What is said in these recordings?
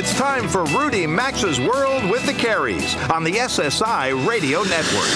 it's time for Rudy Maxa's World with the Careys on the SSI Radio Network.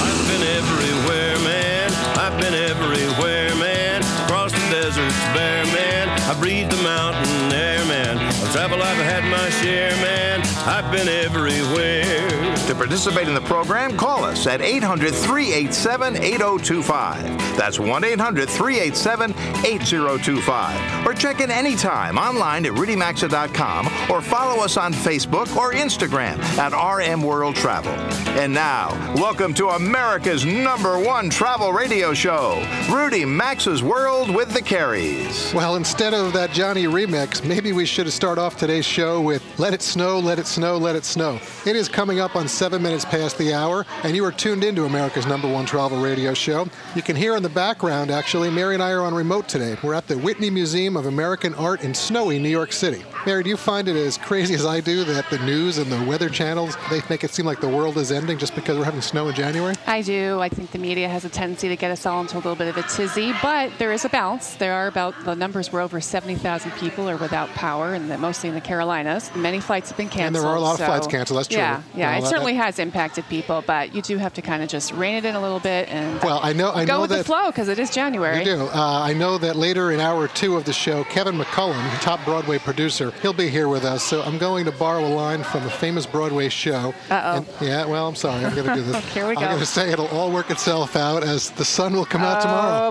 I've been everywhere, man. I've been everywhere, man. Across the deserts bare, man. I breathe the mountain air, man. I've traveled, I've had my share, man. I've been everywhere. To participate in the program, call us at 800 387 8025. That's 1 800 387 8025. Or check in anytime online at rudymaxa.com or follow us on Facebook or Instagram at RM World Travel. And now, welcome to America's number one travel radio show, Rudy Maxa's World with the Careys. Well, instead of that Johnny remix, maybe we should start off today's show with Let It Snow, Let It Snow, Let It Snow. It is coming up on seven minutes past the hour, and you are tuned into America's number one travel radio show. You can hear in the background, actually, Mary and I are on remote today. We're at the Whitney Museum of American Art in snowy New York City. Mary, do you find it as crazy as I do that the news and the weather channels, they make it seem like the world is ending just because we're having snow in January? I do. I think the media has a tendency to get us all into a little bit of a tizzy, but there is a bounce. There are about, the numbers were over 70,000 people are without power, and mostly in the Carolinas. Many flights have been canceled. And there are a lot so, of flights canceled, that's true. Yeah, yeah. It certainly that, has impacted people, but you do have to kind of just rein it in a little bit and well, I know, I go know with that, the flow because it is January. You do. Uh, I know that later in hour two of the show, Kevin McCollum, top Broadway producer, he'll be here with us. So I'm going to borrow a line from a famous Broadway show. Uh oh. Yeah, well, I'm sorry. I'm going to do this. here we go. I'm going to say it'll all work itself out as the sun will come out oh, tomorrow.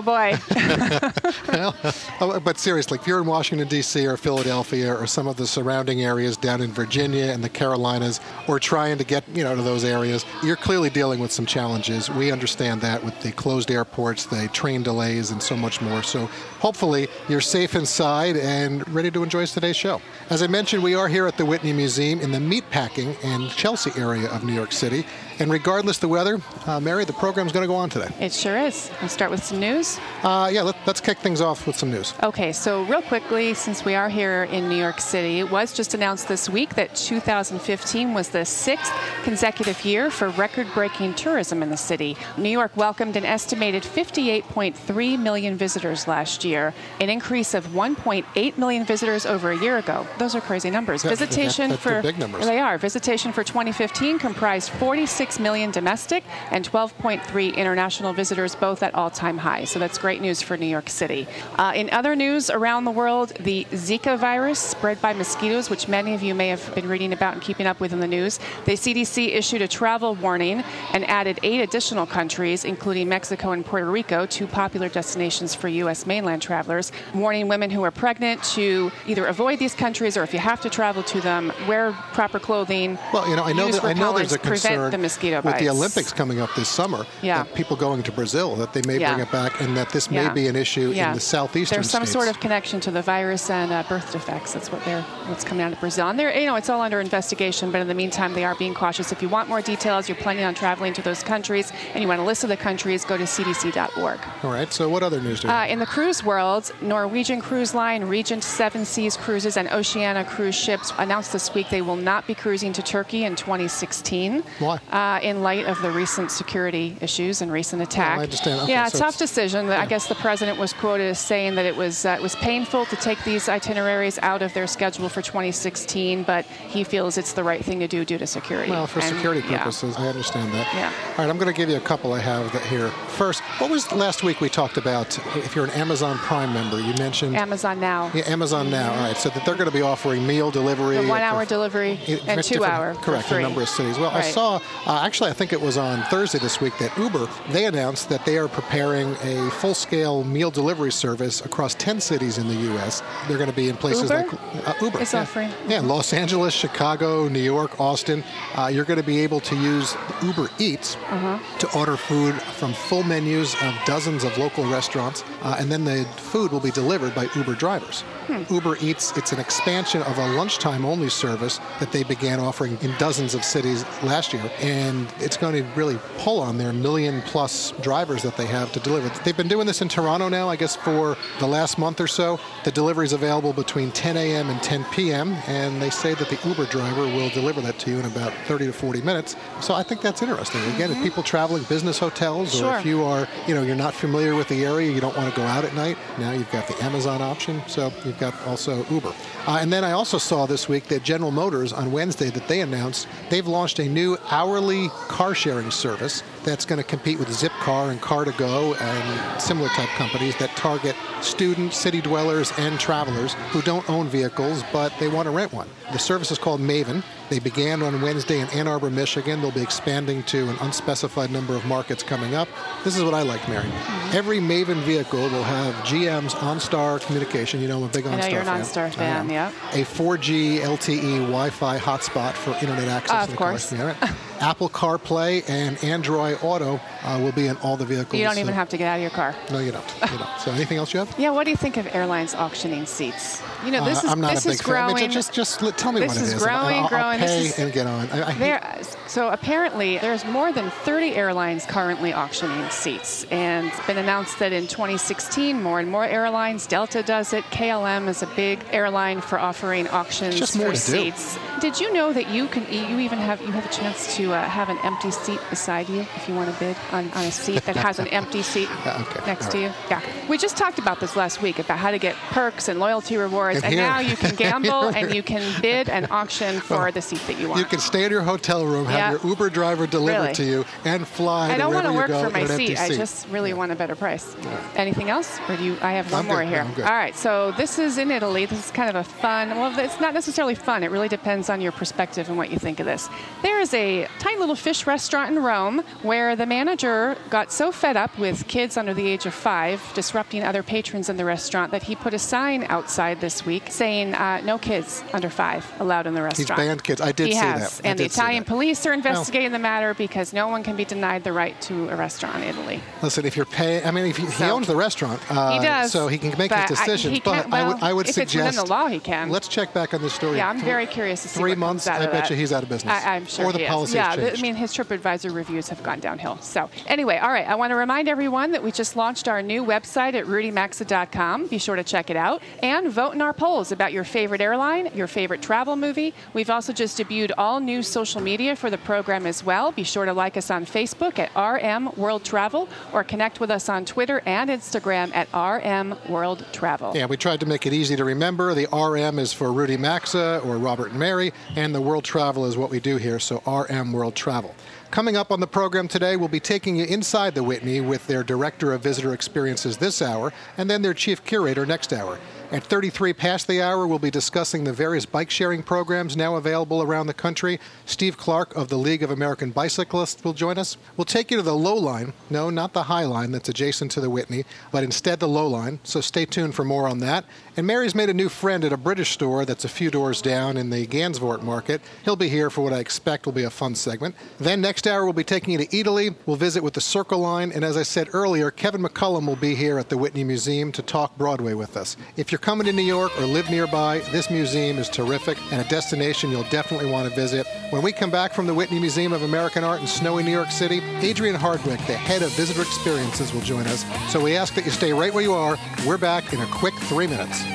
Oh, boy. well, but seriously, if you're in Washington, D.C. or Philadelphia or some of the surrounding areas down in Virginia and the Carolinas, or trying to get you know to those areas, you're clearly dealing with some challenges. We understand that with the closed airports, the train delays, and so much more. So hopefully you're safe inside and ready to enjoy today's show. As I mentioned, we are here at the Whitney Museum in the meatpacking and Chelsea area of New York City. And regardless the weather, uh, Mary, the program's going to go on today. It sure is. We'll start with some news. Uh, yeah, let, us kick things off with some news. Okay, so real quickly, since we are here in New York City, it was just announced this week that 2015 was the sixth consecutive year for record-breaking tourism in the city. New York welcomed an estimated 58.3 million visitors last year, an increase of 1.8 million visitors over a year ago. Those are crazy numbers. Yeah, Visitation that, for big numbers. They are. Visitation for 2015 comprised 46 million domestic and 12.3 international visitors, both at all-time highs. So that's great news for New York City. Uh, in other news around the world, the Zika virus spread by mosquitoes, which many of you may have been reading about and keeping up with in the news, the CDC issued a travel warning and added eight additional countries, including Mexico and Puerto Rico, two popular destinations for U.S. mainland travelers, warning women who are pregnant to either avoid these countries or if you have to travel to them, wear proper clothing. Well, you know, I know that I know there's a concern the mosquito with the Olympics coming up this summer. Yeah. people going to Brazil that they may yeah. bring it back, and that this may be an issue in the southeastern. There's some states. sort of connection to the virus and uh, birth defects. That's what they're what's coming out of Brazil. And they're you know it's all under investigation, but in the meantime they are being cautious. If you want more details, you're planning on traveling to those countries, and you want a list of the countries, go to cdc.org. All right. So what other news do? Uh, in the cruise world, Norwegian Cruise Line, Regent Seven Seas Cruises, and Oceania cruise ships announced this week they will not be cruising to Turkey in 2016. Why? Uh, in light of the recent security issues and recent attack. Oh, I understand. Okay, yeah, so tough decision. yeah. I guess the president was quoted as saying that it was uh, it was painful to take these itineraries out of their schedule for 2016, but he feels it's the right thing to do due to security. Well, for And, security yeah. purposes, I understand that. Yeah. All right, I'm going to give you a couple I have that here. First, what was last week we talked about? If you're an Amazon Prime member, you mentioned Amazon Now. yeah, Amazon now. All right, so that they're going to be offering meal delivery, The one-hour delivery and two-hour, Correct, a number of cities. Well, I saw, uh, actually, I think it was on Thursday this week that Uber, they announced that they are preparing a full scale meal delivery service across 10 cities in the U.S. They're going to be in places Uber? like uh, Uber. Is yeah. offering- Yeah, Los Angeles, Chicago, New York, Austin. Uh, you're going to be able to use Uber Eats Uh-huh. to order food from full menus of dozens of local restaurants, uh, and then the food will be delivered by Uber drivers. Hmm. Uber Eats, it's an expansion of a lunchtime only service that they began offering in dozens of cities last year, and it's going to really pull on their million plus drivers that they have to deliver. They've been doing this in Toronto now, I guess, for the last month or so. The delivery is available between 10 a.m. and 10 p.m., and they say that the Uber driver will deliver that to you in about 30 to 40 minutes. So I think that's interesting. Again, if people traveling business hotels, or Sure. if you are, you know, you're not familiar with the area, you don't want to go out at night, now you've got the Amazon option. So you've got also Uber. Uh, and then I also saw this week that General Motors on Wednesday that they announced they've launched a new hourly car sharing service that's going to compete with Zipcar and Car2Go and similar type companies that target students, city dwellers, and travelers who don't own vehicles but they want to rent one. The service is called Maven. They began on Wednesday in Ann Arbor, Michigan. They'll be expanding to an unspecified number of markets coming up. This is what I like, Mary. Mm-hmm. Every Maven vehicle will have GM's OnStar communication. You know, I'm a big OnStar fan. I know you're an OnStar fan, yeah. A 4G LTE Wi-Fi hotspot for internet access. Uh, of course. Apple CarPlay and Android Auto uh, will be in all the vehicles. You don't even have to get out of your car. No, you don't. You don't. So, anything else you have? Yeah. What do you think of airlines auctioning seats? You know, this uh, is I'm not this is growing. Just, just, just tell me what it is. This is growing, I'll, growing. I'll pay this is, and get on. I, I there, so apparently, there's more than 30 airlines currently auctioning seats, and it's been announced that in 2016, more and more airlines. Delta does it. KLM is a big airline for offering auctions just more for to seats. Do. Did you know that you can you even have you have a chance to uh, have an empty seat beside you if you want to bid on, on a seat that has an empty seat okay. next All to you? Yeah, we just talked about this last week about how to get perks and loyalty rewards, And and, now you can gamble and you can bid and auction for Well, the seat that you want. You can stay in your hotel room, have Yeah. your Uber driver deliver Really? to you, and fly I don't want to work for my empty seat. I just really want a better price. Anything else? Or do you? I have one I'm more good. here. No, All right. So this is in Italy. This is kind of a fun. Well, it's not necessarily fun. It really depends on your perspective and what you think of this. There is a tiny little fish restaurant in Rome where the manager got so fed up with kids under the age of five disrupting other patrons in the restaurant that he put a sign outside this week saying uh, no kids under five allowed in the restaurant. He's banned kids. I did he see has. that. I And the Italian police are investigating the matter because no one can be denied the right to a restaurant in Italy. Listen, if you're paying, I mean, if he, he owns the restaurant, uh, He does, so he can make his I- decisions. he but can't- I would, well, I would if it's suggest within the law, he can. Let's check back on this story. Yeah, I'm very curious to see Three months. I bet that. you he's out of business. I, I'm sure Or the policy Yeah, th- I mean his TripAdvisor reviews have gone downhill. So anyway, all right. I want to remind everyone that we just launched our new website at rudymaxa.com. Be sure to check it out and vote in our polls about your favorite airline, your favorite travel movie. We've also just debuted all new social media for the program as well. Be sure to like us on Facebook at RM World Travel or connect with us on Twitter and Instagram at RM World Travel. Yeah, we tried to make it easy to remember. The RM is for Rudy Maxa or Robert and Mary, and the World Travel is what we do here, so RM World Travel. Coming up on the program today, we'll be taking you inside the Whitney with their Director of Visitor Experiences this hour, and then their Chief Curator next hour. At 33 past the hour, we'll be discussing the various bike sharing programs now available around the country. Steve Clark of the League of American Bicyclists will join us. We'll take you to the Lowline. No, not the high line that's adjacent to the Whitney, but instead the Lowline. So stay tuned for more on that. And Mary's made a new friend at a British store that's a few doors down in the Gansevoort market. He'll be here for what I expect will be a fun segment. Then next hour, we'll be taking you to Italy. We'll visit with the Circle Line. And as I said earlier, Kevin McCollum will be here at the Whitney Museum to talk Broadway with us. If you're coming to New York or live nearby, this museum is terrific and a destination you'll definitely want to visit. When we come back from the Whitney Museum of American Art in snowy New York City, Adrian Hardwick, the head of visitor experiences, will join us. So we ask that you stay right where you are. We're back in a quick three minutes.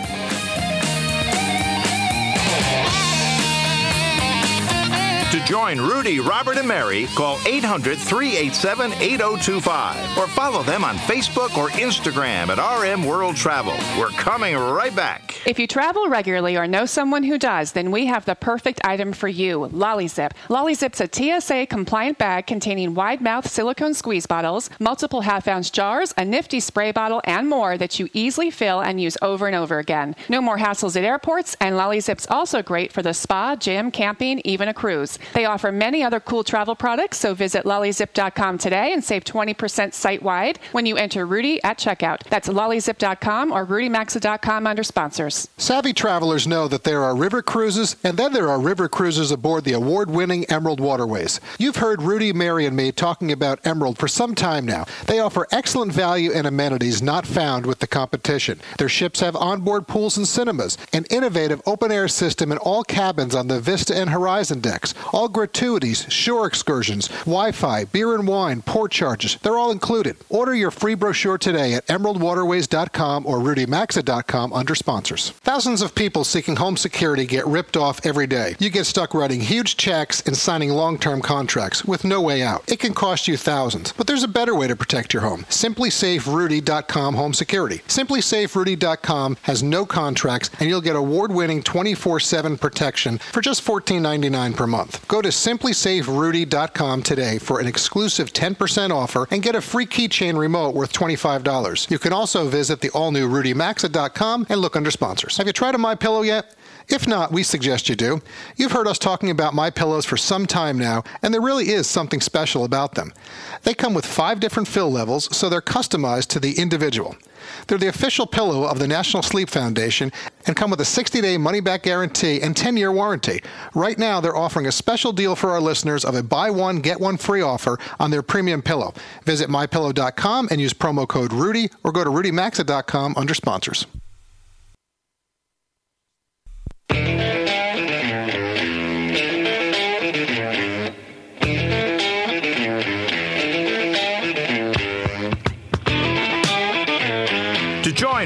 Yeah. To join Rudy, Robert, and Mary, call 800 387 8025 or follow them on Facebook or Instagram at RM World Travel. We're coming right back. If you travel regularly or know someone who does, then we have the perfect item for you LollyZip. LollyZip's a TSA compliant bag containing wide mouth silicone squeeze bottles, multiple half ounce jars, a nifty spray bottle, and more that you easily fill and use over and over again. No more hassles at airports, and LollyZip's also great for the spa, gym, camping, even a cruise. They offer many other cool travel products, so visit lollyzip.com today and save 20% site wide when you enter Rudy at checkout. That's lollyzip.com or rudymaxa.com under sponsors. Savvy travelers know that there are river cruises, and then there are river cruises aboard the award winning Emerald Waterways. You've heard Rudy, Mary, and me talking about Emerald for some time now. They offer excellent value and amenities not found with the competition. Their ships have onboard pools and cinemas, an innovative open air system in all cabins on the Vista and Horizon decks, All gratuities, shore excursions, Wi Fi, beer and wine, port charges, they're all included. Order your free brochure today at emeraldwaterways.com or rudymaxa.com under sponsors. Thousands of people seeking home security get ripped off every day. You get stuck writing huge checks and signing long term contracts with no way out. It can cost you thousands, but there's a better way to protect your home. SimpliSafeRudy.com Home Security. SimpliSafeRudy.com has no contracts, and you'll get award winning 24 7 protection for just $14.99 per month. Go to SimpliSafeRudy.com today for an exclusive 10% offer and get a free keychain remote worth $25. You can also visit the all new RudyMaxa.com and look under sponsors. Have you tried a My Pillow yet? If not, we suggest you do. You've heard us talking about My Pillows for some time now, and there really is something special about them. They come with five different fill levels, so they're customized to the individual. They're the official pillow of the National Sleep Foundation and come with a 60 day money back guarantee and 10 year warranty. Right now, they're offering a special deal for our listeners of a buy one, get one free offer on their premium pillow. Visit mypillow.com and use promo code Rudy or go to rudymaxa.com under sponsors.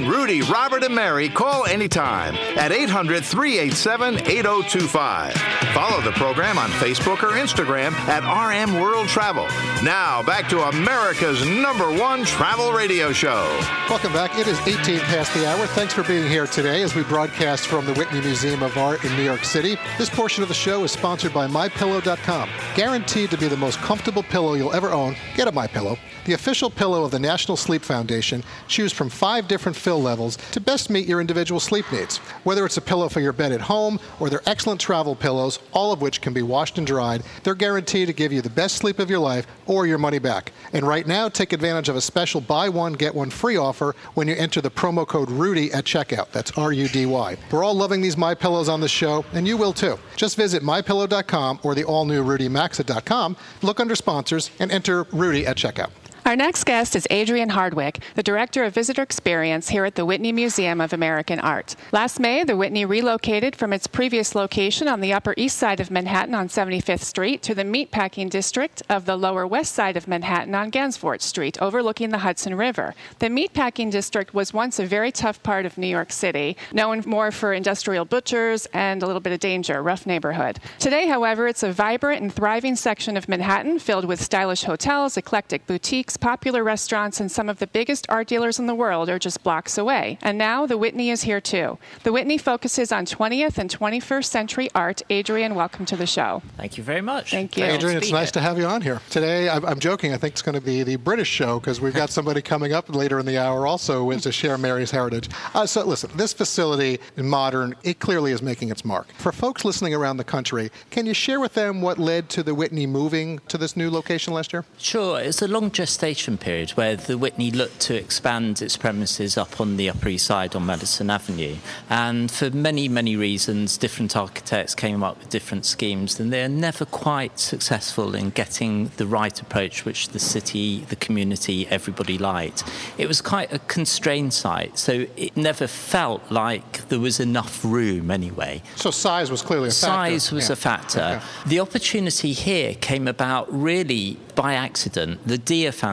Rudy, Robert, and Mary, call anytime at 800 387 8025. Follow the program on Facebook or Instagram at RM World Travel. Now, back to America's number one travel radio show. Welcome back. It is 18 past the hour. Thanks for being here today as we broadcast from the Whitney Museum of Art in New York City. This portion of the show is sponsored by MyPillow.com. Guaranteed to be the most comfortable pillow you'll ever own, get a MyPillow. The official pillow of the National Sleep Foundation. Choose from five different fill levels to best meet your individual sleep needs. Whether it's a pillow for your bed at home or their excellent travel pillows, all of which can be washed and dried, they're guaranteed to give you the best sleep of your life or your money back. And right now, take advantage of a special buy one, get one free offer when you enter the promo code RUDY at checkout. That's R U D Y. We're all loving these My Pillows on the show, and you will too. Just visit mypillow.com or the all new RudyMaxa.com, look under sponsors, and enter Rudy at checkout. Our next guest is Adrian Hardwick, the Director of Visitor Experience here at the Whitney Museum of American Art. Last May, the Whitney relocated from its previous location on the Upper East Side of Manhattan on 75th Street to the meatpacking district of the Lower West Side of Manhattan on Gansevoort Street, overlooking the Hudson River. The meatpacking district was once a very tough part of New York City, known more for industrial butchers and a little bit of danger, rough neighborhood. Today, however, it's a vibrant and thriving section of Manhattan filled with stylish hotels, eclectic boutiques, popular restaurants, and some of the biggest art dealers in the world are just blocks away. And now the Whitney is here too. The Whitney focuses on 20th and 21st century art. Adrian, welcome to the show. Thank you very much. Thank you. Adrian, it's nice to have you on here. Today, I'm, I'm joking, I think it's going to be the British show because we've got somebody coming up later in the hour also with, to share Mary's heritage. Uh, so, listen, this facility, modern, it clearly is making its mark. For folks listening around the country, can you share with them what led to the Whitney moving to this new location last year? Sure, it's a long gestation period where the Whitney looked to expand its premises up on the Upper East Side on Madison Avenue. And for many, many reasons, different architects came up with different schemes, and they're never quite successful in getting the right approach which the city, the community, everybody liked. It was quite a constrained site, so it never felt like there was enough room anyway. So, size was clearly a factor. Size was Yeah. a factor. Okay. The opportunity here came about really by accident. The Dia Foundation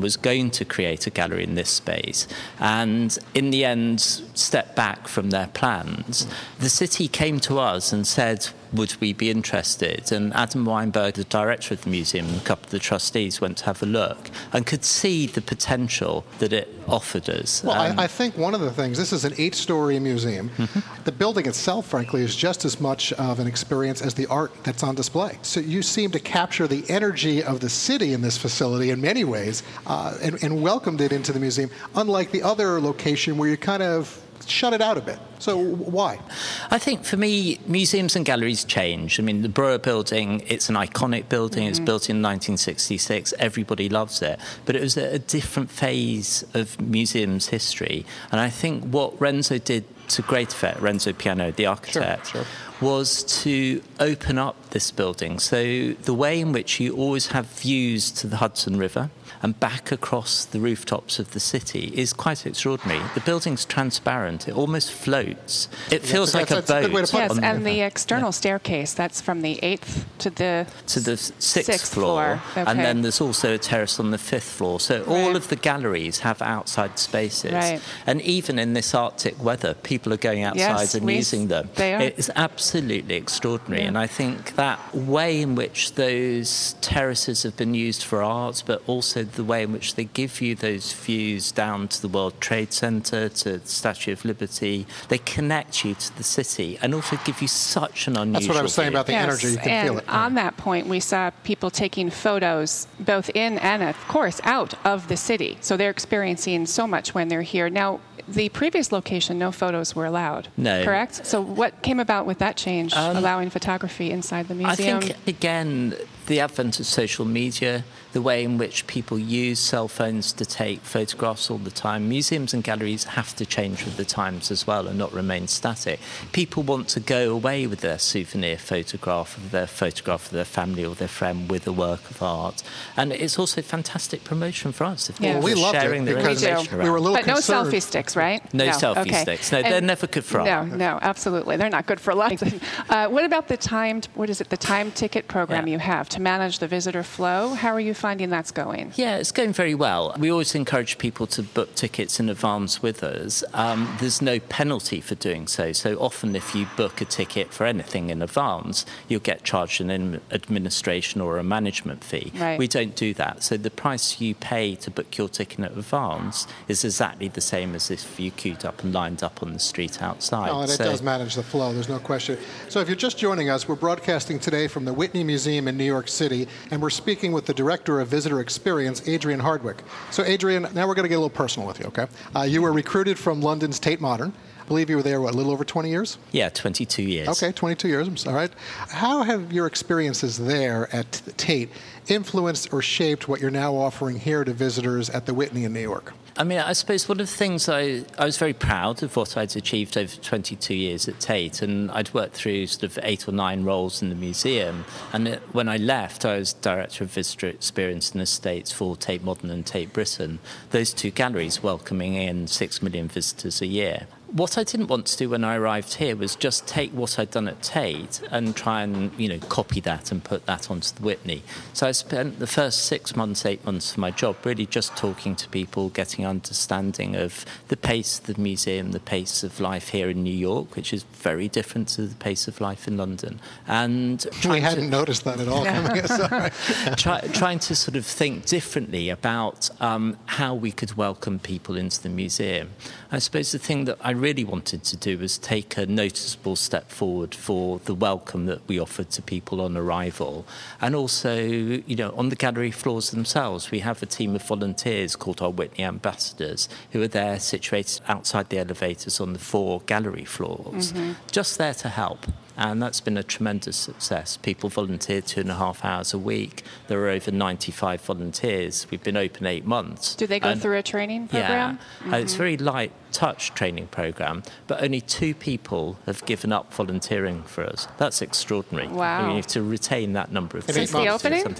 was going to create a gallery in this space, and in the end, stepped back from their plans. The city came to us and said, would we be interested? And Adam Weinberg, the director of the museum, and a couple of the trustees went to have a look and could see the potential that it offered us. Well, Um, I, I think one of the things, this is an eight story museum. Mm-hmm. The building itself, frankly, is just as much of an experience as the art that's on display. So you seem to capture the energy of the city in this facility in many ways uh, and, and welcomed it into the museum, unlike the other location where you kind of shut it out a bit. So why? I think for me, museums and galleries change. I mean, the Breuer Building, it's an iconic building. It's mm-hmm. built in 1966. Everybody loves it. But it was a, a different phase of museums history. And I think what Renzo did to great effect, Renzo Piano, the architect, sure. was to open up this building. So the way in which you always have views to the Hudson River and back across the rooftops of the city is quite extraordinary. The building's transparent; it almost floats. It feels Yeah, like that's- a that's a good way boat. to put. Yes, on and the river. external staircase, that's from the eighth to the to the sixth, Sixth floor, floor, and then there's also a terrace on the fifth floor. So all of the galleries have outside spaces, Right. and even in this Arctic weather, people are going outside Yes, and we- using them. they are. It is absolutely extraordinary, Yeah. and I think that way in which those terraces have been used for art, but also the way in which they give you those views down to the World Trade Center, to the Statue of Liberty, they connect you to the city, and also give you such an unusual. That's what I was saying view. about the energy. You can and feel it. on that point, we saw people taking photos both in and, of course, out of the city. So they're experiencing so much when they're here. Now, the previous location, no photos were allowed. No. Correct? So what came about with that change, um, allowing photography inside the museum? I museum? think, again, the advent of social media, the way in which people use cell phones to take photographs all the time, museums and galleries have to change with the times as well and not remain static. People want to go away with their souvenir photograph of their photograph of their family or their friend with a work of art. And it's also fantastic promotion for us if Yeah. people we are loved sharing it their because We we were a around. little but no selfie sticks, right? No selfie okay. sticks. No, they're never good for No, no, absolutely. They're not good for life. Uh, what about the timed, what is it, the time ticket program Yeah. you have to manage the visitor flow? How are you finding that's going? Yeah, it's going very well. We always encourage people to book tickets in advance with us. Um, there's no penalty for doing so. So often, if you book a ticket for anything in advance, you'll get charged an administration or a management fee. Right. We don't do that. So the price you pay to book your ticket in advance is exactly the same as if you queued up and lined up on the street outside. Oh, and it does manage the flow, there's no question. So if you're just joining us, we're broadcasting today from the Whitney Museum in New York City, and we're speaking with the Director of Visitor Experience, Adrian Hardwick. So, Adrian, now we're going to get a little personal with you, okay? Uh, you were recruited from London's Tate Modern. I believe you were there, what, a little over 20 years? Yeah, 22 years. Okay, 22 years. I'm sorry. How have your experiences there at Tate influenced or shaped what you're now offering here to visitors at the Whitney in New York? I mean, I suppose one of the things I, I was very proud of what I'd achieved over 22 years at Tate, and I'd worked through sort of eight or nine roles in the museum. And it, when I left, I was director of visitor experience and estates for Tate Modern and Tate Britain, those two galleries welcoming in six million visitors a year. What I didn't want to do when I arrived here was just take what I'd done at Tate and try and you know copy that and put that onto the Whitney. So I spent the first six months, eight months of my job really just talking to people, getting understanding of the pace of the museum, the pace of life here in New York, which is very different to the pace of life in London, and We trying to- hadn't noticed that at all. try, trying to sort of think differently about um, how we could welcome people into the museum. I suppose the thing that I really wanted to do was take a noticeable step forward for the welcome that we offered to people on arrival, and also, you know, on the gallery floors themselves, we have a team of volunteers called our Whitney Ambassadors who are there situated outside the elevators on the four gallery floors, just there to help. And that's been a tremendous success. People volunteer two and a half hours a week. There are over 95 volunteers. We've been open eight months. Do they go And- through a training program? Yeah, Uh, it's very light touch training program, but only two people have given up volunteering for us. That's extraordinary. Wow. I mean, to retain that number of In people Since the opening?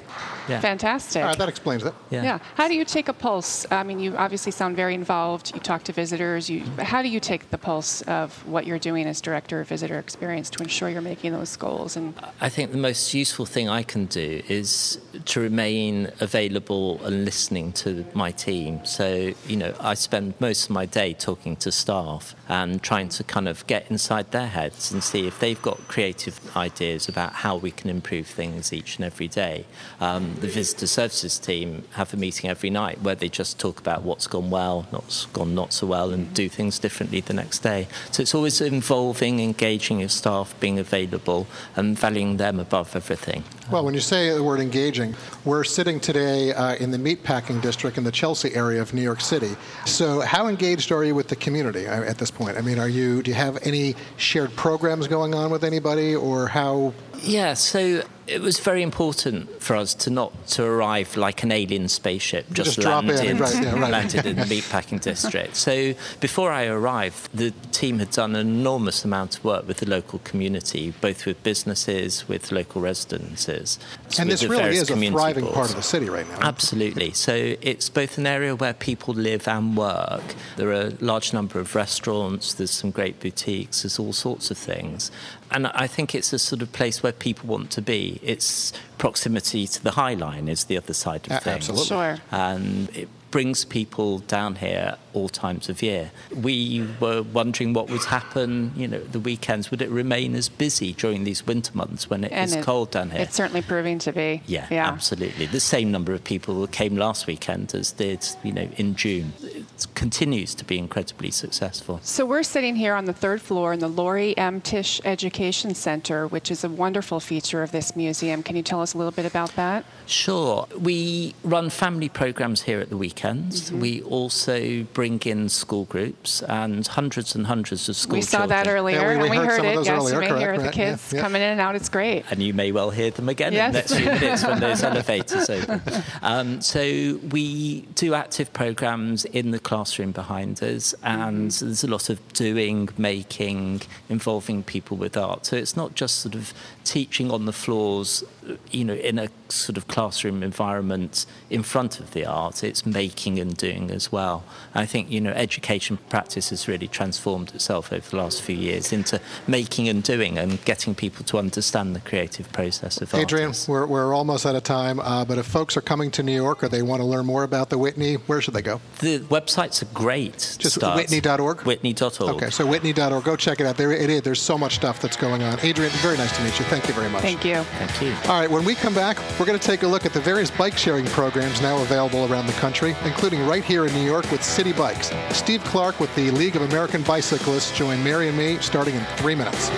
Yeah. Fantastic. All right, that explains it. Yeah. Yeah. How do you take a pulse? I mean, you obviously sound very involved. You talk to visitors. You, how do you take the pulse of what you're doing as director of visitor experience to ensure you're making those goals? And I think the most useful thing I can do is to remain available and listening to my team. So, you know, I spend most of my day talking to staff and trying to kind of get inside their heads and see if they've got creative ideas about how we can improve things each and every day. Um, the visitor services team have a meeting every night where they just talk about what's gone well, what's gone not so well, and do things differently the next day. So it's always involving, engaging your staff, being available, and valuing them above everything. Well, when you say the word engaging, we're sitting today uh, in the meatpacking district in the Chelsea area of New York City. So, how engaged are you with the community uh, at this point? I mean, are you? Do you have any shared programs going on with anybody, or how? Yeah, so it was very important for us to not to arrive like an alien spaceship, just, just landed, in, right, yeah, right. landed in the meatpacking district. So before I arrived, the team had done an enormous amount of work with the local community, both with businesses, with local residences. And this really is a thriving boards. part of the city right now. Absolutely. So it's both an area where people live and work. There are a large number of restaurants, there's some great boutiques, there's all sorts of things. And I think it's a sort of place where people want to be. It's proximity to the High Line is the other side of things. Absolutely. Sure. And it brings people down here all times of year. We were wondering what would happen, you know, the weekends. Would it remain as busy during these winter months when it and is it, cold down here? It's certainly proving to be. Yeah, yeah, absolutely. The same number of people came last weekend as did, you know, in June. It continues to be incredibly successful. So we're sitting here on the third floor in the Laurie M. Tisch Education Center, which is a wonderful feature of this museum. Can you tell us a little bit about that? Sure. We run family programs here at the weekends. Mm-hmm. We also bring in school groups and hundreds and hundreds of school groups. We saw children. that earlier, yeah, we, we and we heard, heard it. Yes, earlier, you may correct, hear the kids yeah, yeah. coming in and out. It's great. And you may well hear them again yes. in the next few minutes when those elevators open. Um, so we do active programs in the classroom behind us, and mm-hmm. there's a lot of doing, making, involving people with art. So it's not just sort of teaching on the floors, you know, in a sort of classroom environment in front of the art. It's making and doing as well. I think you know education practice has really transformed itself over the last few years into making and doing and getting people to understand the creative process of Adrian, we're, we're almost out of time, uh, but if folks are coming to New York or they want to learn more about the Whitney, where should they go? The websites are great. Just start. whitney.org? Whitney.org. Okay, so whitney.org. Go check it out. There it is. There's so much stuff that's going on. Adrian, very nice to meet you. Thank you very much. Thank you. Thank you. All right, when we come back, we're going to take a look at the various bike sharing programs now available around the country, including right here in New York with Citi Bikes. Steve Clark with the League of American Bicyclists join Mary and me starting in three minutes.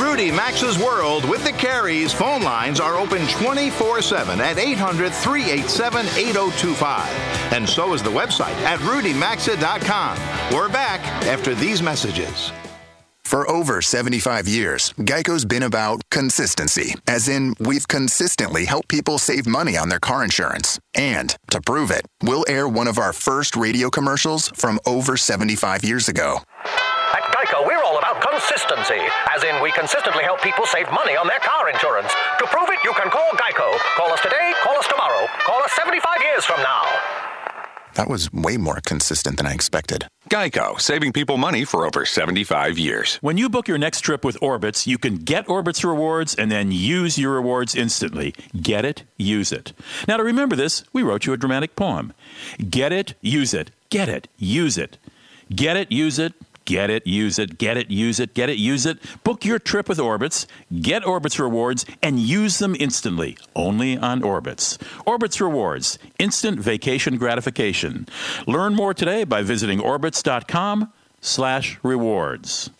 Rudy Maxa's World with the Careys phone lines are open 24 7 at 800 387 8025. And so is the website at rudymaxa.com. We're back after these messages. For over 75 years, Geico's been about consistency, as in, we've consistently helped people save money on their car insurance. And to prove it, we'll air one of our first radio commercials from over 75 years ago. At Geico, we're all about consistency, as in, we consistently help people save money on their car insurance. To prove it, you can call Geico. Call us today, call us tomorrow, call us 75 years from now. That was way more consistent than I expected. Geico, saving people money for over 75 years. When you book your next trip with Orbitz, you can get Orbitz rewards and then use your rewards instantly. Get it, use it. Now, to remember this, we wrote you a dramatic poem. Get it, use it. Get it, use it. Get it, use it. Get it, use it, get it, use it, get it, use it. Book your trip with Orbitz, get Orbitz rewards, and use them instantly. Only on Orbitz. Orbitz rewards, instant vacation gratification. Learn more today by visiting orbitz.com slash rewards.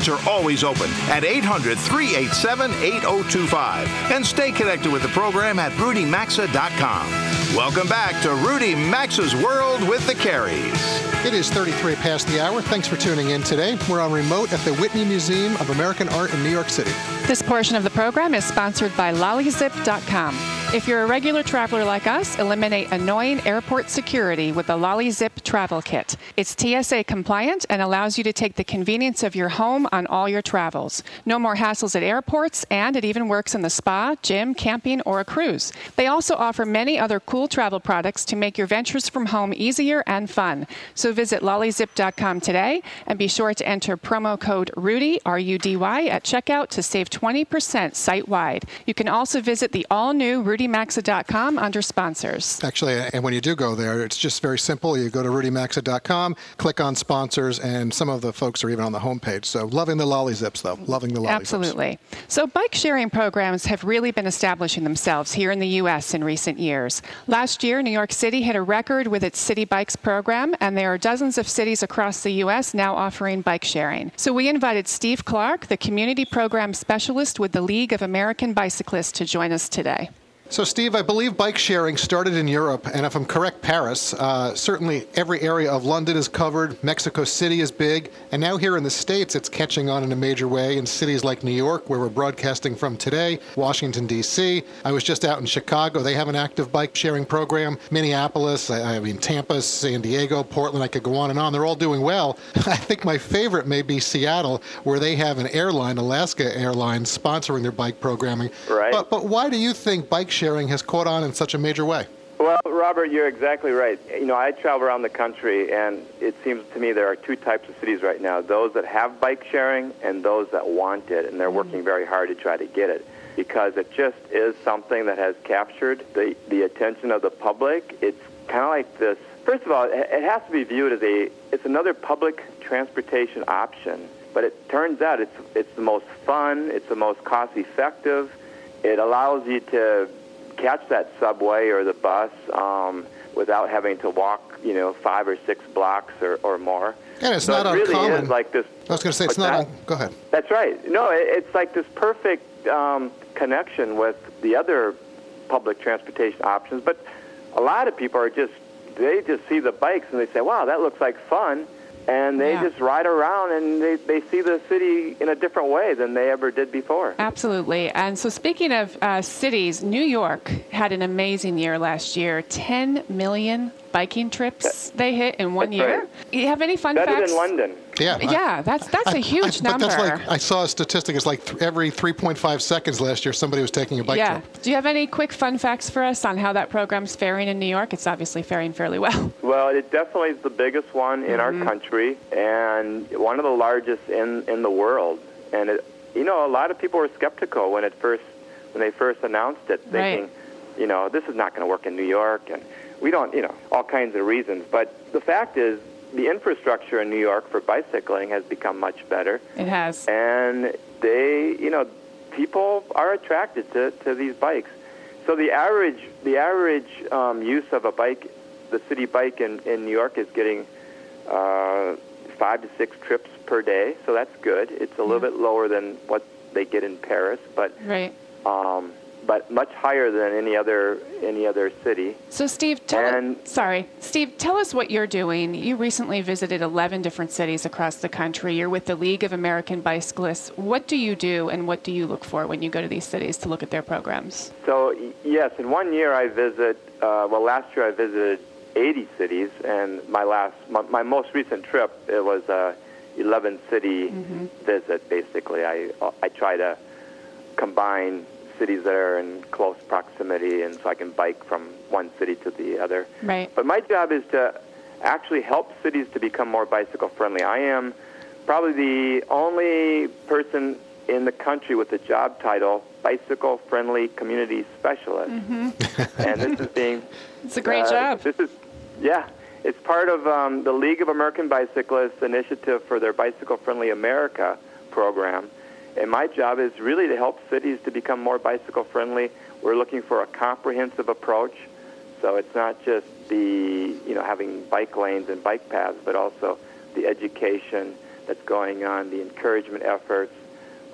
Lines are always open at 800 387 8025. And stay connected with the program at rudymaxa.com. Welcome back to Rudy Maxa's World with the Careys. It is 33 past the hour. Thanks for tuning in today. We're on remote at the Whitney Museum of American Art in New York City. This portion of the program is sponsored by lollyzip.com. If you're a regular traveler like us, eliminate annoying airport security with the LollyZip Travel Kit. It's TSA compliant and allows you to take the convenience of your home on all your travels. No more hassles at airports, and it even works in the spa, gym, camping, or a cruise. They also offer many other cool travel products to make your ventures from home easier and fun. So visit lollyzip.com today and be sure to enter promo code RUDY, R U D Y, at checkout to save 20% site wide. You can also visit the all new Rudy rudymaxa.com under sponsors. Actually, and when you do go there, it's just very simple. You go to rudymaxa.com, click on sponsors, and some of the folks are even on the homepage. So loving the lolly zips, though. Loving the lolly zips. Absolutely. So bike sharing programs have really been establishing themselves here in the U.S. in recent years. Last year, New York City hit a record with its Citi Bikes program, and there are dozens of cities across the U.S. now offering bike sharing. So we invited Steve Clark, the community program specialist with the League of American Bicyclists, to join us today. So, Steve, I believe bike sharing started in Europe, and if I'm correct, Paris. Uh, certainly, every area of London is covered. Mexico City is big, and now here in the states, it's catching on in a major way in cities like New York, where we're broadcasting from today, Washington D.C. I was just out in Chicago; they have an active bike sharing program. Minneapolis, I, I mean Tampa, San Diego, Portland. I could go on and on. They're all doing well. I think my favorite may be Seattle, where they have an airline, Alaska Airlines, sponsoring their bike programming. Right. But, but why do you think bike sharing has caught on in such a major way? Well, Robert, you're exactly right. You know, I travel around the country, and it seems to me there are two types of cities right now those that have bike sharing and those that want it, and they're working very hard to try to get it because it just is something that has captured the, the attention of the public. It's kind of like this. First of all, it has to be viewed as a it's another public transportation option, but it turns out it's it's the most fun, it's the most cost effective. It allows you to catch that subway or the bus um, without having to walk, you know, five or six blocks or, or more. And it's so not it really uncommon. is like this. I was going to say it's not. that? Un- go ahead. That's right. No, it, it's like this perfect um, connection with the other public transportation options. But a lot of people are just they just see the bikes and they say, "Wow, that looks like fun," and they Yeah. just ride around and they they see the city in a different way than they ever did before. Absolutely. And so, speaking of uh, cities, New York had an amazing year last year 10 million biking trips they hit in one That's year. right. You have any fun Better facts? than London. Yeah. I- Yeah, that's that's I- a huge I- number. But that's like I saw a statistic. It's like th- every 3.5 seconds last year, somebody was taking a bike yeah. trip. Do you have any quick fun facts for us on how that program's faring in New York? It's obviously faring fairly well. Well, it definitely is the biggest one in our mm-hmm. country and one of the largest in in the world. And it, you know, a lot of people were skeptical when it first when they first announced it, thinking, you know, this is not going to work in New York, and we don't, you know, all kinds of reasons. But the fact is, the infrastructure in New York for bicycling has become much better, It has. and they, you know, people are attracted to, to these bikes. So the average the average um, use of a bike, the city bike in, in New York is getting uh, five to six trips per day. So that's good. It's a little bit lower than what they get in Paris, but Right. um, but much higher than any other any other city. So, Steve, tell And- sorry, Steve, tell us what you're doing. You recently visited 11 different cities across the country. You're with the League of American Bicyclists. What do you do, and what do you look for when you go to these cities to look at their programs? So yes, in one year I visit. Uh, well, last year I visited 80 cities, and my last, my, my most recent trip, it was a 11 city visit. Basically, I I try to combine cities that are in close proximity, and so I can bike from one city to the other. Right. But my job is to actually help cities to become more bicycle friendly. I am probably the only person in the country with the job title bicycle friendly community specialist. Mm-hmm. and this is being It's a great uh, job. This is yeah. It's part of um, the League of American Bicyclists initiative for their Bicycle Friendly America program. And my job is really to help cities to become more bicycle friendly. We're looking for a comprehensive approach. So it's not just the, you know, having bike lanes and bike paths, but also the education that's going on, the encouragement efforts,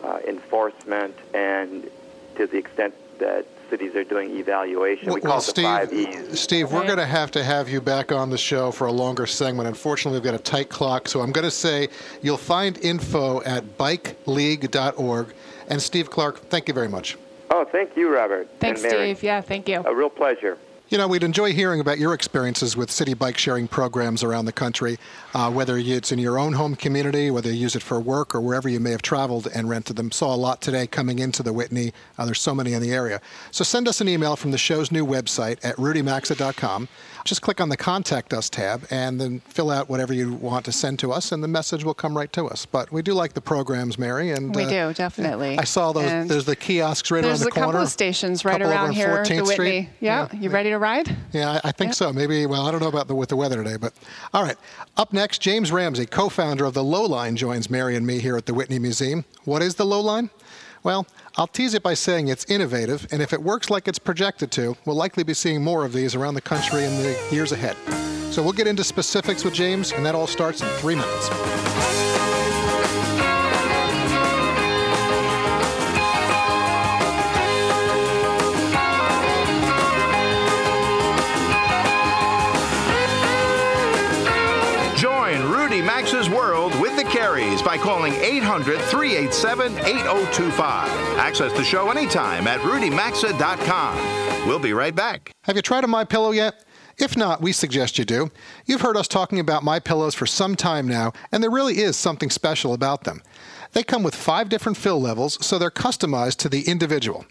uh, enforcement, and to the extent that cities are doing evaluation. we call it the five E's. Steve, we're going to have to have you back on the show for a longer segment. Unfortunately, we've got a tight clock, so I'm going to say you'll find info at bikeleague.org. And Steve Clark, thank you very much. Oh, thank you, Robert. Thanks. Steve. Yeah, thank you. A real pleasure. You know, we'd enjoy hearing about your experiences with city bike sharing programs around the country, uh, whether it's in your own home community, whether you use it for work, or wherever you may have traveled and rented them. Saw a lot today coming into the Whitney. Uh, there's so many in the area. So send us an email from the show's new website at rudymaxa.com. Just click on the Contact Us tab and then fill out whatever you want to send to us, and the message will come right to us. But we do like the programs, Mary. And We uh, do, definitely. I saw those. And there's the kiosks right around There's a couple of stations right around here, 14th the Whitney. Street. Yeah, you ready to ride? Yeah, I, think so. Maybe. Well, I don't know about the with the weather today, but all right. Up next, James Ramsey, co-founder of the Lowline, joins Mary and me here at the Whitney Museum. What is the Lowline? Well, I'll tease it by saying it's innovative, and if it works like it's projected to, we'll likely be seeing more of these around the country in the years ahead. So we'll get into specifics with James, and that all starts in three minutes. Rudy Maxa's World with the Careys by calling 800 387 8025. Access the show anytime at rudymaxa.com. We'll be right back. Have you tried a My Pillow yet? If not, we suggest you do. You've heard us talking about My Pillows for some time now, and there really is something special about them. They come with five different fill levels, so they're customized to the individual.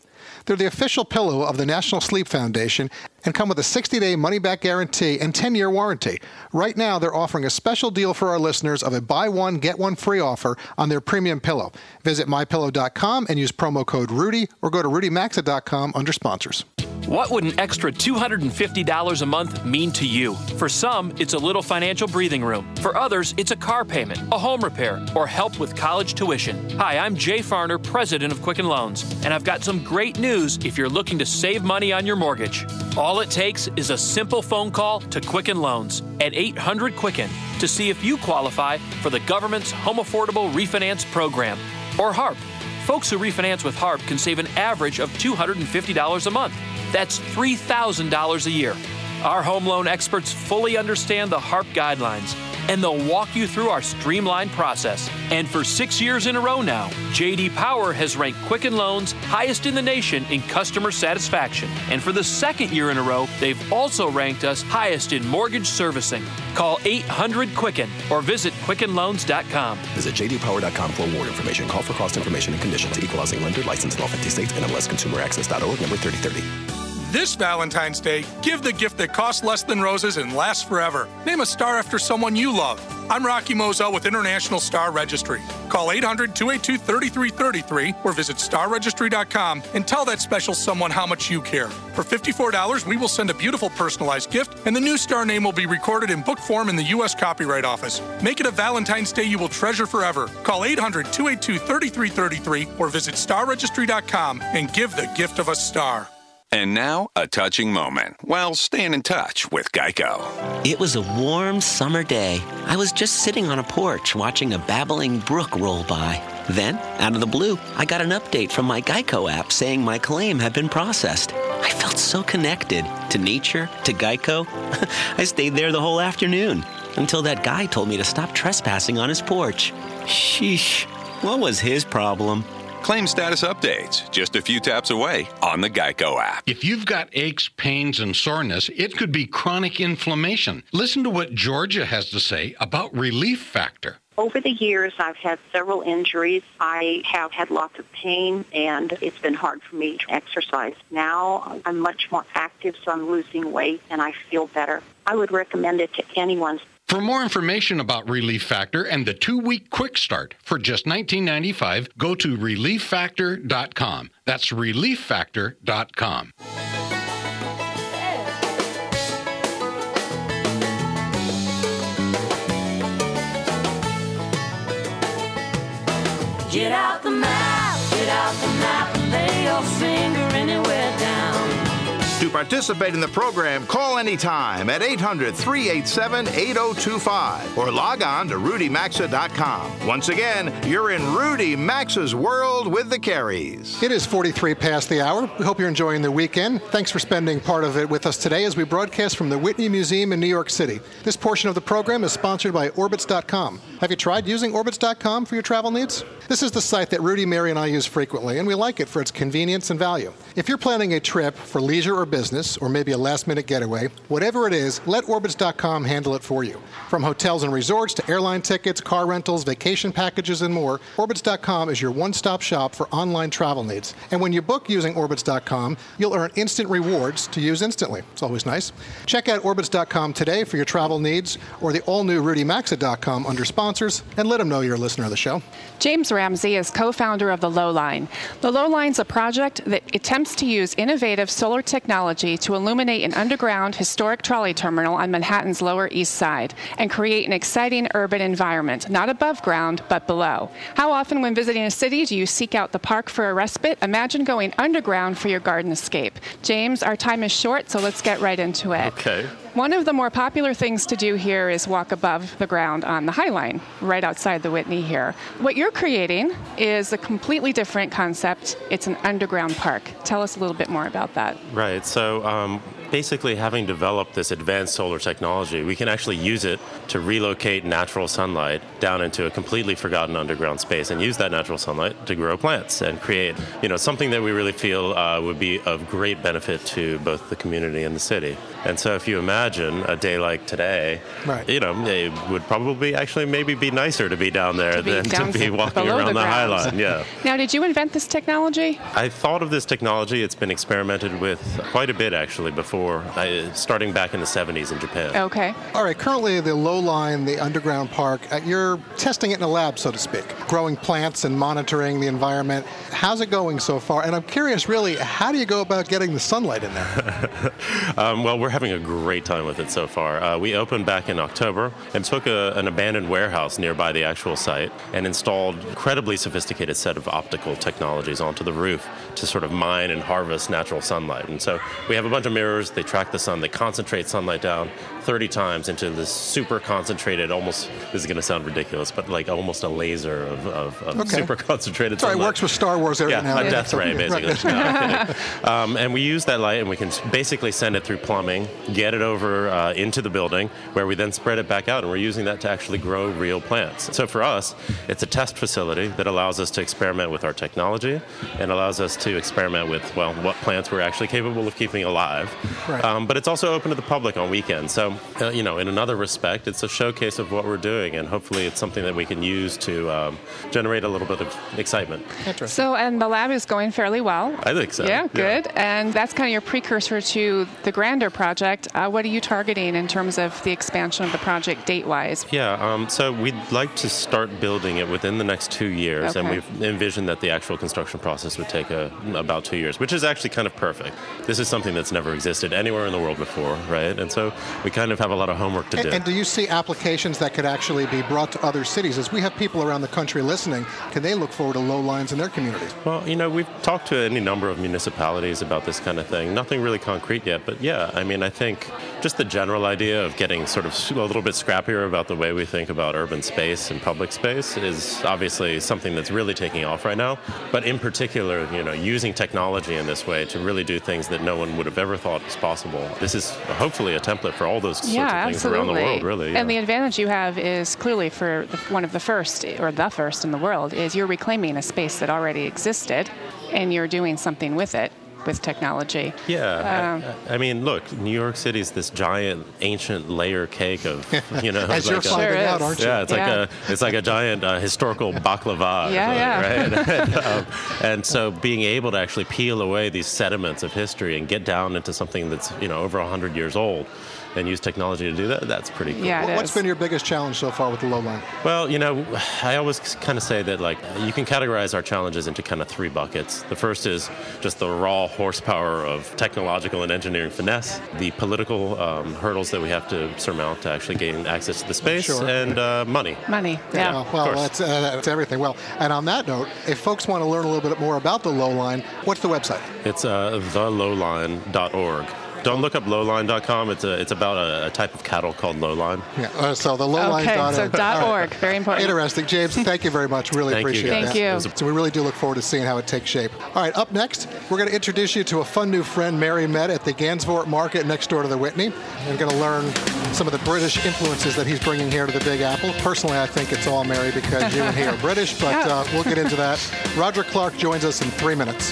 They're the official pillow of the National Sleep Foundation and come with a 60 day money back guarantee and 10 year warranty. Right now, they're offering a special deal for our listeners of a buy one, get one free offer on their premium pillow. Visit mypillow.com and use promo code Rudy or go to rudymaxa.com under sponsors. What would an extra $250 a month mean to you? For some, it's a little financial breathing room. For others, it's a car payment, a home repair, or help with college tuition. Hi, I'm Jay Farner, president of Quicken Loans, and I've got some great news if you're looking to save money on your mortgage. All it takes is a simple phone call to Quicken Loans at 800 Quicken to see if you qualify for the government's Home Affordable Refinance Program or HARP. Folks who refinance with HARP can save an average of $250 a month. That's $3,000 a year. Our home loan experts fully understand the HARP guidelines and they'll walk you through our streamlined process. And for six years in a row now, JD Power has ranked Quicken Loans highest in the nation in customer satisfaction. And for the second year in a row, they've also ranked us highest in mortgage servicing. Call 800 Quicken or visit QuickenLoans.com. Visit jdpower.com for more information. Call for cost information and conditions. Equal housing lender licensed in all 50 states. NMLSConsumerAccess.org number 3030. This Valentine's Day, give the gift that costs less than roses and lasts forever. Name a star after someone you love. I'm Rocky Moselle with International Star Registry. Call 800 282 3333 or visit starregistry.com and tell that special someone how much you care. For $54, we will send a beautiful personalized gift, and the new star name will be recorded in book form in the U.S. Copyright Office. Make it a Valentine's Day you will treasure forever. Call 800 282 3333 or visit starregistry.com and give the gift of a star. And now, a touching moment while staying in touch with Geico. It was a warm summer day. I was just sitting on a porch watching a babbling brook roll by. Then, out of the blue, I got an update from my Geico app saying my claim had been processed. I felt so connected to nature, to Geico. I stayed there the whole afternoon until that guy told me to stop trespassing on his porch. Sheesh, what was his problem? Claim status updates just a few taps away on the Geico app. If you've got aches, pains, and soreness, it could be chronic inflammation. Listen to what Georgia has to say about Relief Factor. Over the years, I've had several injuries. I have had lots of pain, and it's been hard for me to exercise. Now I'm much more active, so I'm losing weight, and I feel better. I would recommend it to anyone. For more information about Relief Factor and the two-week quick start for just $19.95, go to relieffactor.com. That's relieffactor.com. participate in the program, call anytime at 800 387 8025 or log on to rudymaxa.com. Once again, you're in Rudy Maxa's world with the Careys. It is 43 past the hour. We hope you're enjoying the weekend. Thanks for spending part of it with us today as we broadcast from the Whitney Museum in New York City. This portion of the program is sponsored by Orbitz.com. Have you tried using Orbitz.com for your travel needs? This is the site that Rudy, Mary, and I use frequently, and we like it for its convenience and value. If you're planning a trip for leisure or business, business or maybe a last minute getaway, whatever it is, let Orbitz.com handle it for you. From hotels and resorts to airline tickets, car rentals, vacation packages, and more, Orbitz.com is your one stop shop for online travel needs. And when you book using Orbitz.com, you'll earn instant rewards to use instantly. It's always nice. Check out Orbitz.com today for your travel needs or the all new RudyMaxa.com under sponsors and let them know you're a listener of the show. James Ramsey is co founder of the Lowline. The Lowline's a project that attempts to use innovative solar technology to illuminate an underground historic trolley terminal on Manhattan's Lower East Side and create an exciting urban environment, not above ground, but below. How often, when visiting a city, do you seek out the park for a respite? Imagine going underground for your garden escape. James, our time is short, so let's get right into it. Okay. One of the more popular things to do here is walk above the ground on the High Line, right outside the Whitney here. What you're creating is a completely different concept. It's an underground park. Tell us a little bit more about that. Right. So um, basically, having developed this advanced solar technology, we can actually use it to relocate natural sunlight down into a completely forgotten underground space and use that natural sunlight to grow plants and create, you know, something that we really feel uh, would be of great benefit to both the community and the city. And so, if you imagine a day like today, Right. you know, it would probably actually maybe be nicer to be down there To be than down to be walking around the the, High. Line. Yeah. Now, did you invent this technology? I thought of this technology. It's been experimented with quite a bit actually before, I, starting back in the 70s in Japan. Okay. All right, currently the Lowline, the underground park, uh, you're testing it in a lab, so to speak, growing plants and monitoring the environment. How's it going so far? And I'm curious, really, how do you go about getting the sunlight in there? Um, well, we're having a great time with it so far. Uh, we opened back in October and took a, an abandoned warehouse nearby the actual site and installed incredibly sophisticated set of optical technologies onto the roof to sort of mine and harvest natural sunlight. And so we have a bunch of mirrors. They track the sun. They concentrate sunlight down 30 times into this super concentrated, almost this is going to sound ridiculous, but like almost a laser of, of, of Okay. super concentrated Sorry, it works with Star Wars every yeah, now and a death ray, Right. basically. No, um, and we use that light and we can basically send it through plumbing, get it over uh, into the building, where we then spread it back out, and we're using that to actually grow real plants. So for us, it's a test facility that allows us to experiment with our technology and allows us to experiment with, well, what plants we're actually capable of keeping alive. Right. Um, but it's also open to the public on weekends. So, uh, you know, in another respect, it's a showcase of what we're doing, and hopefully it's something that we can use to um, generate a little bit of excitement. So, and the lab is going fairly well. I think so. Yeah, good. And that's kind of your precursor to the grander project. Uh, what are you targeting in terms of the expansion of the project date wise? Yeah, um, so we'd like to start building it within the next two years, and we've envisioned that the actual construction process would take a, about two years, which is actually kind of perfect. This is something that's never existed anywhere in the world before, right? And so we kind of have a lot of homework to And, do. and do you see applications that could actually be brought to other cities? As we have people around the country listening, can they look forward to low lines in their communities? Well, you know, we've talked to any number of municipalities about this kind of thing. Nothing really concrete yet, but yeah, I mean, I think just the general idea of getting sort of a little bit scrappier about the way we think about urban space and public space is obviously something that's really taking off right now. But in particular, you know, using technology in this way to really do things that no one would have ever thought was possible. This is hopefully a template for all those sorts yeah, of things absolutely. around the world, really. yeah. And the advantage you have is clearly for the, one of the first, or the first in the world, is you're reclaiming a space that already existed, and you're doing something with it with technology. Yeah, Um, I, I mean, look, New York City is this giant, ancient layer cake of, you know, As like you're a- finding Sure out, aren't you? Yeah, it's Yeah. like a, it's like a giant uh, historical baklava, Yeah, something, yeah. right? and, um, and so, being able to actually peel away these sediments of history and get down into something that's, you know, over hundred years old, and use technology to do that, that's pretty cool. What- What's been your biggest challenge so far with the Lowline? Well, you know, I always kind of say that like you can categorize our challenges into kind of three buckets. The first is just the raw horsepower of technological and engineering finesse, the political um, hurdles that we have to surmount to actually gain access to the space, Sure. and uh, money. Money, Yeah, of well, course. that's, uh, that's everything. Well, and on that note, if folks want to learn a little bit more about the Lowline, what's the website? It's uh, thelowline.org. Don't look up lowline.com. It's a, it's about a, a type of cattle called lowline. Yeah, uh, so the lowline. Okay, so dot org, very important. Interesting, James. Thank you very much. Really Thank you, appreciate guys. that. Thank you. So we really do look forward to seeing how it takes shape. All right, up next, we're going to introduce you to a fun new friend Mary met at the Gansevoort Market next door to the Whitney. We're going to learn some of the British influences that he's bringing here to the Big Apple. Personally, I think it's all Mary because you and he are British, but Yeah. uh, we'll get into that. Roger Clark joins us in three minutes.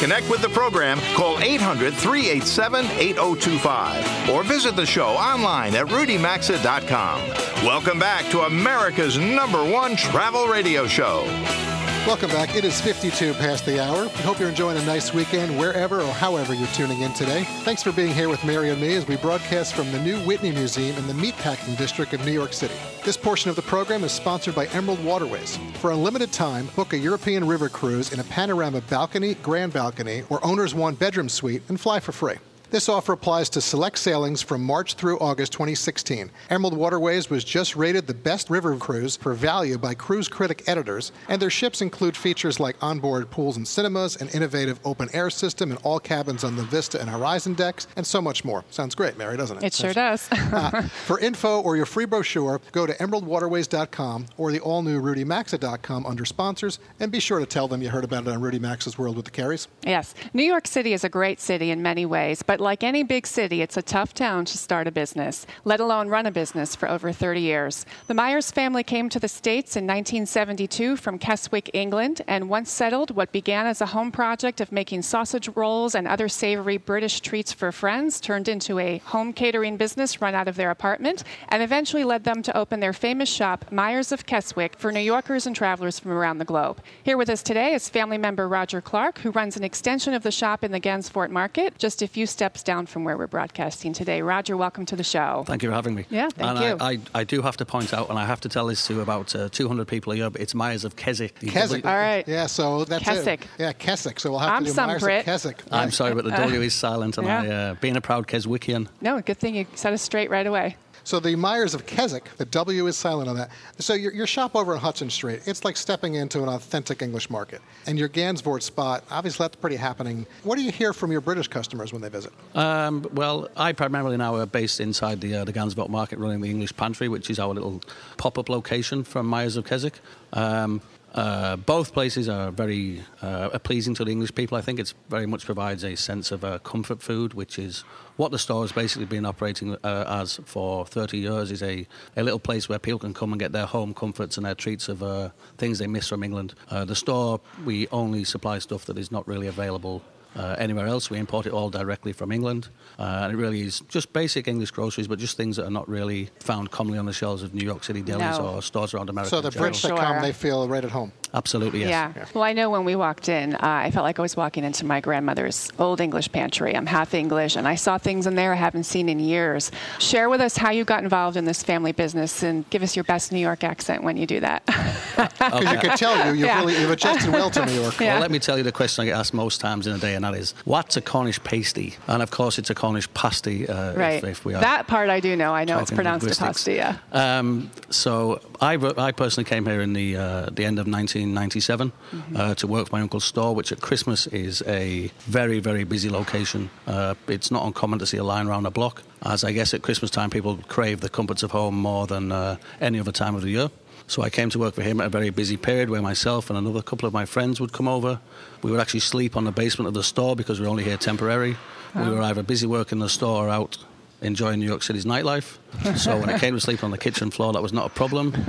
Connect with the program, call 800 387 8025 or visit the show online at rudymaxa.com. Welcome back to America's number one travel radio show. Welcome back. It is 52 past the hour. We hope you're enjoying a nice weekend wherever or however you're tuning in today. Thanks for being here with Mary and me as we broadcast from the new Whitney Museum in the Meatpacking District of New York City. This portion of the program is sponsored by Emerald Waterways. For a limited time, book a European river cruise in a panorama balcony, grand balcony, or owner's one bedroom suite and fly for free. This offer applies to select sailings from March through August 2016. Emerald Waterways was just rated the best river cruise for value by cruise critic editors, and their ships include features like onboard pools and cinemas, an innovative open air system, in all cabins on the Vista and Horizon decks, and so much more. Sounds great, Mary, doesn't it? It sure does. Uh, for info or your free brochure, go to emeraldwaterways.com or the all new rudymaxa.com under sponsors, and be sure to tell them you heard about it on Rudy Maxa's World with the Careys. Yes. New York City is a great city in many ways, but like any big city, it's a tough town to start a business, let alone run a business for over 30 years. The Myers family came to the States in 1972 from Keswick, England, and once settled, what began as a home project of making sausage rolls and other savory British treats for friends turned into a home catering business run out of their apartment and eventually led them to open their famous shop, Myers of Keswick, for New Yorkers and travelers from around the globe. Here with us today is family member Roger Clark, who runs an extension of the shop in the Gansevoort Market, just a few steps down from where we're broadcasting today. Roger, welcome to the show. Thank you for having me. Yeah, thank and you. I, I, I do have to point out, and I have to tell this to about uh, 200 people a year, but it's Myers of Keswick. Keswick. All right. Yeah, so that's Keswick. it. Yeah, Keswick. So we'll have I'm to do some Myers Brit. of Keswick. I'm sorry, but the Uh, W is silent, and I, yeah. uh, being a proud Keswickian, No, good thing you set us straight right away. So the Myers of Keswick, the W is silent on that. So your, your shop over on Hudson Street, it's like stepping into an authentic English market. And your Gansevoort spot, obviously that's pretty happening. What do you hear from your British customers when they visit? Um, well, I primarily now are based inside the uh, the Gansevoort market, running the English Pantry, which is our little pop-up location from Myers of Keswick. Um, uh, both places are very uh, pleasing to the English people. I think it's very much provides a sense of uh, comfort food, which is what the store has basically been operating uh, as for 30 years. Is a, a little place where people can come and get their home comforts and their treats of uh, things they miss from England. Uh, the store we only supply stuff that is not really available uh, anywhere else. We import it all directly from England. Uh, and it really is just basic English groceries, but just things that are not really found commonly on the shelves of New York City delis No. or stores around America. So the. Brits that come, they feel right at home. Absolutely, yes. Yeah. Well, I know when we walked in, uh, I felt like I was walking into my grandmother's old English pantry. I'm half English, and I saw things in there I haven't seen in years. Share with us how you got involved in this family business, and give us your best New York accent when you do that. Because you could tell you, you've, Yeah. really, you've adjusted well to New York. Yeah. Well, let me tell you the question I get asked most times in a day, and that is, what's a Cornish pasty? And of course, it's a Cornish pasty. Uh, right. If, if we are that part I do know. I know it's pronounced a pasta. Yeah. Um, so I, I personally came here in the uh, the end of 1997 Mm-hmm. uh, to work for my uncle's store, which at Christmas is a very very busy location. Uh, it's not uncommon to see a line around a block, as I guess at Christmas time people crave the comforts of home more than uh, any other time of the year. So I came to work for him at a very busy period where myself and another couple of my friends would come over. We would actually sleep on the basement of the store because we were only here temporary. We were either busy working the store or out enjoying New York City's nightlife. So when it came to sleeping on the kitchen floor, that was not a problem.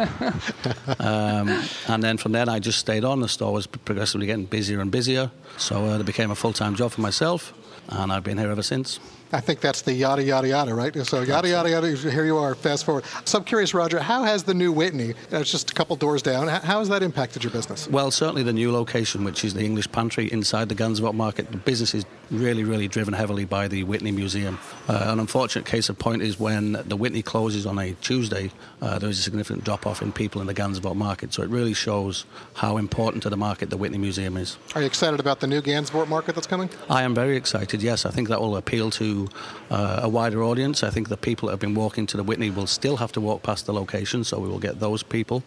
Um, and then from then, I just stayed on. The store was progressively getting busier and busier. So uh, it became a full time job for myself, and I've been here ever since. I think that's the yada yada yada, right? So yada yada yada. Here you are. Fast forward. So I'm curious, Roger. How has the new Whitney? It's just a couple doors down. How, has that impacted your business? Well, certainly the new location, which is the English Pantry inside the Gansevoort Market, the business is really, really driven heavily by the Whitney Museum. Uh, an case of point is when the Whitney closes on a Tuesday, uh, there is a significant drop off in people in the Gansevoort Market. So it really shows how important to the market the Whitney Museum is. Are you excited about the new Gansevoort market that's coming? I am very excited. Yes, I think that will appeal to to uh, a wider audience. I think the people that have been walking to the Whitney will still have to walk past the location, so we will get those people.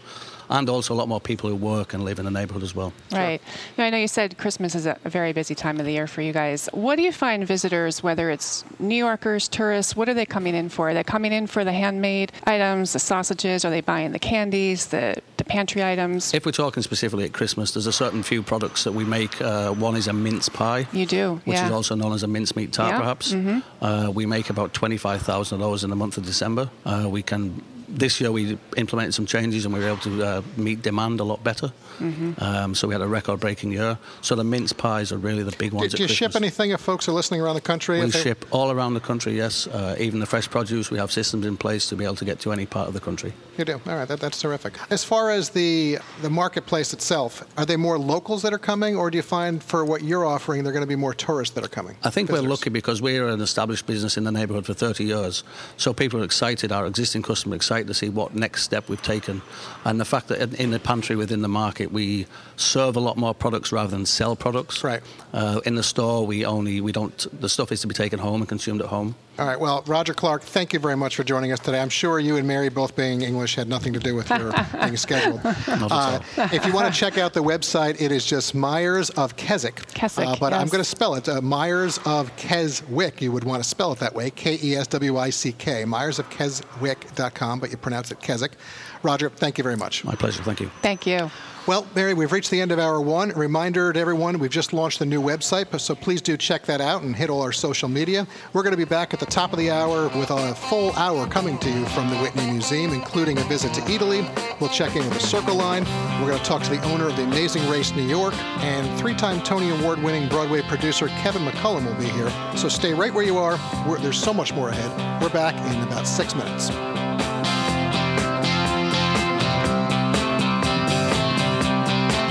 And also a lot more people who work and live in the neighborhood as well. Right. Now, I know you said Christmas is a very busy time of the year for you guys. What do you find visitors, whether it's New Yorkers, tourists, what are they coming in for? Are they coming in for the handmade items, the sausages? Are they buying the candies, the, the pantry items? If we're talking specifically at Christmas, there's a certain few products that we make. Uh, one is a mince pie. You do, Which yeah. is also known as a mincemeat tart, Yeah, perhaps. mhm. Uh, we make about 25,000 of those in the month of December. Uh, we can. This year we implemented some changes and we were able to uh, meet demand a lot better. Mhm. Um, so we had a record-breaking year. So the mince pies are really the big ones. do you at ship anything if folks are listening around the country? We they- ship all around the country. Yes, uh, even the fresh produce. We have systems in place to be able to get to any part of the country. You do. All right, that, that's terrific. As far as the the marketplace itself, are they more locals that are coming, or do you find for what you're offering, they're going to be more tourists that are coming? I think we're lucky because we're an established business in the neighbourhood for 30 years. So people are excited, our existing customers are excited to see what next step we've taken. And the fact that in the pantry within the market, we serve a lot more products rather than sell products. Right. Uh, in the store, we only, we don't, the stuff is to be taken home and consumed at home. All right. Well, Roger Clark, thank you very much for joining us today. I'm sure you and Mary both being English had nothing to do with your being scheduled. Not at Uh, if you want to check out the website, it is just Myers of Keswick. Keswick, Uh, but I'm going to spell it uh, Myers of Keswick. You would want to spell it that way K E S W I C K. Myers of Keswick.com, but you pronounce it Keswick. Roger, thank you very much. My pleasure. Thank you. Thank you. Well, Mary, we've reached the end of hour one. Reminder to everyone, we've just launched the new website, so please do check that out and hit all our social media. We're going to be back at the top of the hour with a full hour coming to you from the Whitney Museum, including a visit to Italy. We'll check in with the Circle Line. We're going to talk to the owner of the Amazing Race New York, and three-time Tony Award-winning Broadway producer Kevin McCollum will be here. So stay right where you are. We're, there's so much more ahead. We're back in about six minutes.